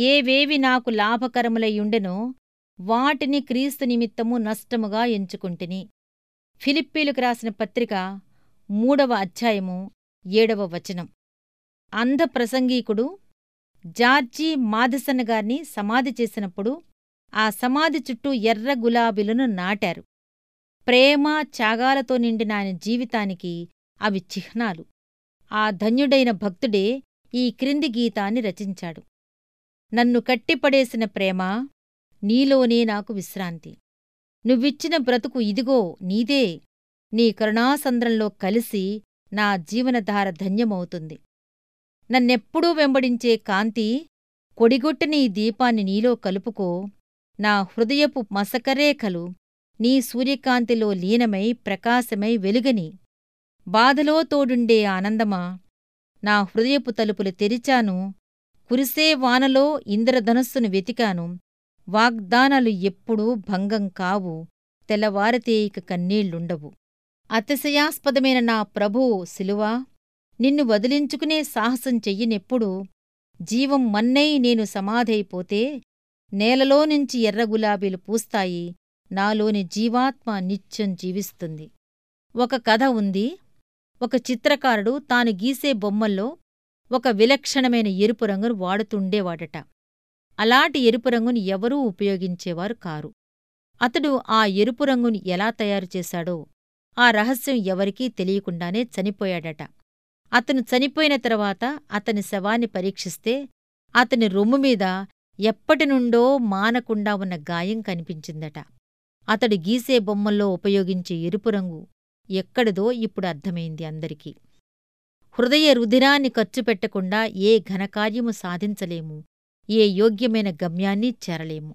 ఏవేవి నాకు లాభకరములయ్యుండెనో వాటిని క్రీస్తు నిమిత్తము నష్టముగా ఎంచుకుంటిని. ఫిలిప్పీలకు రాసిన పత్రిక మూడవ అధ్యాయము ఏడవ వచనం. అంధ ప్రసంగీకుడు జార్జీ మాధసన్ గారిని సమాధి చేసినప్పుడు ఆ సమాధి చుట్టూ ఎర్ర గులాబీలను నాటారు. ప్రేమ త్యాగాలతో నిండిన ఆయన జీవితానికి అవి చిహ్నాలు. ఆ ధన్యుడైన భక్తుడే ఈ క్రింది గీతాన్ని రచించాడు. నన్ను కట్టిపడేసిన ప్రేమ నీలోనే నాకు విశ్రాంతి. నువ్విచ్చిన బ్రతుకు ఇదిగో నీదే. నీ కరుణాసంద్రంలో కలిసి నా జీవనధార ధన్యమవుతుంది. నన్నెప్పుడూ వెంబడించే కాంతి కొడిగొట్టిన ఈ దీపాన్ని నీలో కలుపుకో. నా హృదయపు మసకరేఖలు నీ సూర్యకాంతిలో లీనమై ప్రకాశమై వెలుగని. బాధలో తోడుండే ఆనందమా నా హృదయపు తలుపులు తెరిచాను. కురిసే వానలో ఇంద్రధనస్సును వెతికాను. వాగ్దానాలు ఎప్పుడూ భంగం కావు. తెల్లవారితే ఇక కన్నీళ్ళుండవు. అతిశయాస్పదమైన నా ప్రభువు శిలువా నిన్ను వదిలించుకునే సాహసం చెయ్యనెప్పుడు జీవం మన్నై నేను సమాధైపోతే నేలలోనుంచి ఎర్రగులాబీలు పూస్తాయి. నాలోని జీవాత్మ నిత్యం జీవిస్తుంది. ఒక కథ ఉంది. ఒక చిత్రకారుడు తాను గీసే బొమ్మల్లో ఒక విలక్షణమైన ఎరుపు రంగును వాడుతుండేవాడట. అలాంటి ఎరుపు రంగుని ఎవరూ ఉపయోగించేవారు కారు. అతడు ఆ ఎరుపు రంగుని ఎలా తయారు చేశాడో ఆ రహస్యం ఎవరికీ తెలియకుండానే చనిపోయాడట. అతను చనిపోయిన తర్వాత అతని శవాన్ని పరీక్షిస్తే అతని రొమ్ముమీద ఎప్పటినుండో మానకుండా ఉన్న గాయం కనిపించిందట. అతడు గీసే బొమ్మల్లో ఉపయోగించే ఎరుపు రంగు ఎక్కడిదో ఇప్పుడు అర్థమైంది అందరికీ. హృదయ రుధిరాన్ని ఖర్చు పెట్టకుండా ఏ ఘనకార్యము సాధించలేము ఏ యోగ్యమైన గమ్యాన్ని చేరలేము.